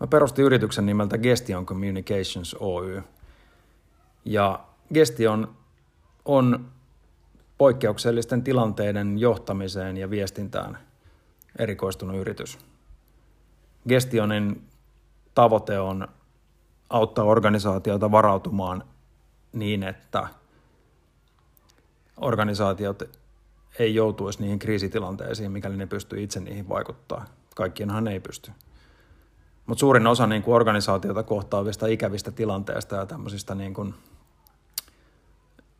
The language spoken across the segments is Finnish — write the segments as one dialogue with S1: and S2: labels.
S1: Mä perustin yrityksen nimeltä Gestion Communications Oy. Ja Gestion on poikkeuksellisten tilanteiden johtamiseen ja viestintään erikoistunut yritys. Gestionin tavoite on auttaa organisaatiota varautumaan niin, että organisaatiot ei joutuisi niihin kriisitilanteisiin, mikäli ne pystyy itse niihin vaikuttaa. Kaikkienhan ei pysty. Mutta suurin osa niin kuin organisaatiota kohtaavista ikävistä tilanteista ja tämmöisistä niin kuin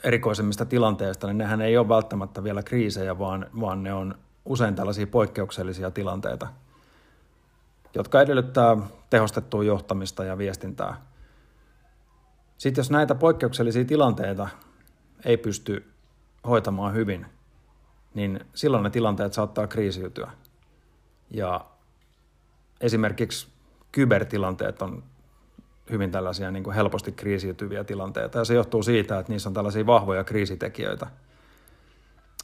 S1: erikoisemmista tilanteista, niin nehän ei ole välttämättä vielä kriisejä, vaan, vaan ne on usein tällaisia poikkeuksellisia tilanteita, jotka edellyttää tehostettua johtamista ja viestintää. Sitten jos näitä poikkeuksellisia tilanteita ei pysty hoitamaan hyvin, niin silloin ne tilanteet saattaa kriisiytyä. Ja esimerkiksi kybertilanteet on hyvin tällaisia niin kuin helposti kriisiytyviä tilanteita. Ja se johtuu siitä, että niissä on tällaisia vahvoja kriisitekijöitä.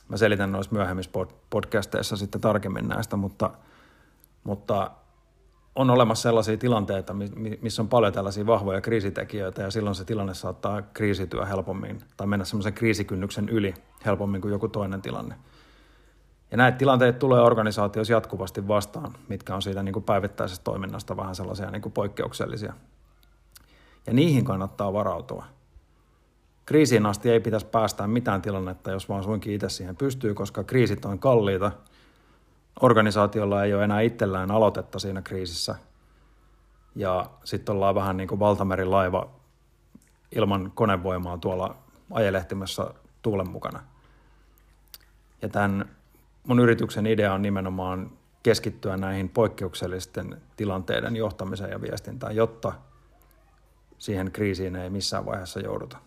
S1: Mä selitän noissa myöhemmissä podcasteissa sitten tarkemmin näistä, mutta, mutta on olemassa sellaisia tilanteita, missä on paljon tällaisia vahvoja kriisitekijöitä ja silloin se tilanne saattaa kriisityä helpommin tai mennä semmoisen kriisikynnyksen yli helpommin kuin joku toinen tilanne. Ja näitä tilanteita tulee organisaatioissa jatkuvasti vastaan, mitkä on siitä niin kuin päivittäisestä toiminnasta vähän sellaisia niin kuin poikkeuksellisia. Ja niihin kannattaa varautua. Kriisiin asti ei pitäisi päästää mitään tilannetta, jos vaan suinkin itse siihen pystyy, koska kriisit on kalliita. Organisaatiolla ei ole enää itsellään aloitetta siinä kriisissä. Ja sitten ollaan vähän niin kuin valtamerilaiva ilman konevoimaa tuolla ajelehtimässä tuulen mukana. Ja tämän mun yrityksen idea on nimenomaan keskittyä näihin poikkeuksellisten tilanteiden johtamiseen ja viestintään, jotta siihen kriisiin ei missään vaiheessa jouduta.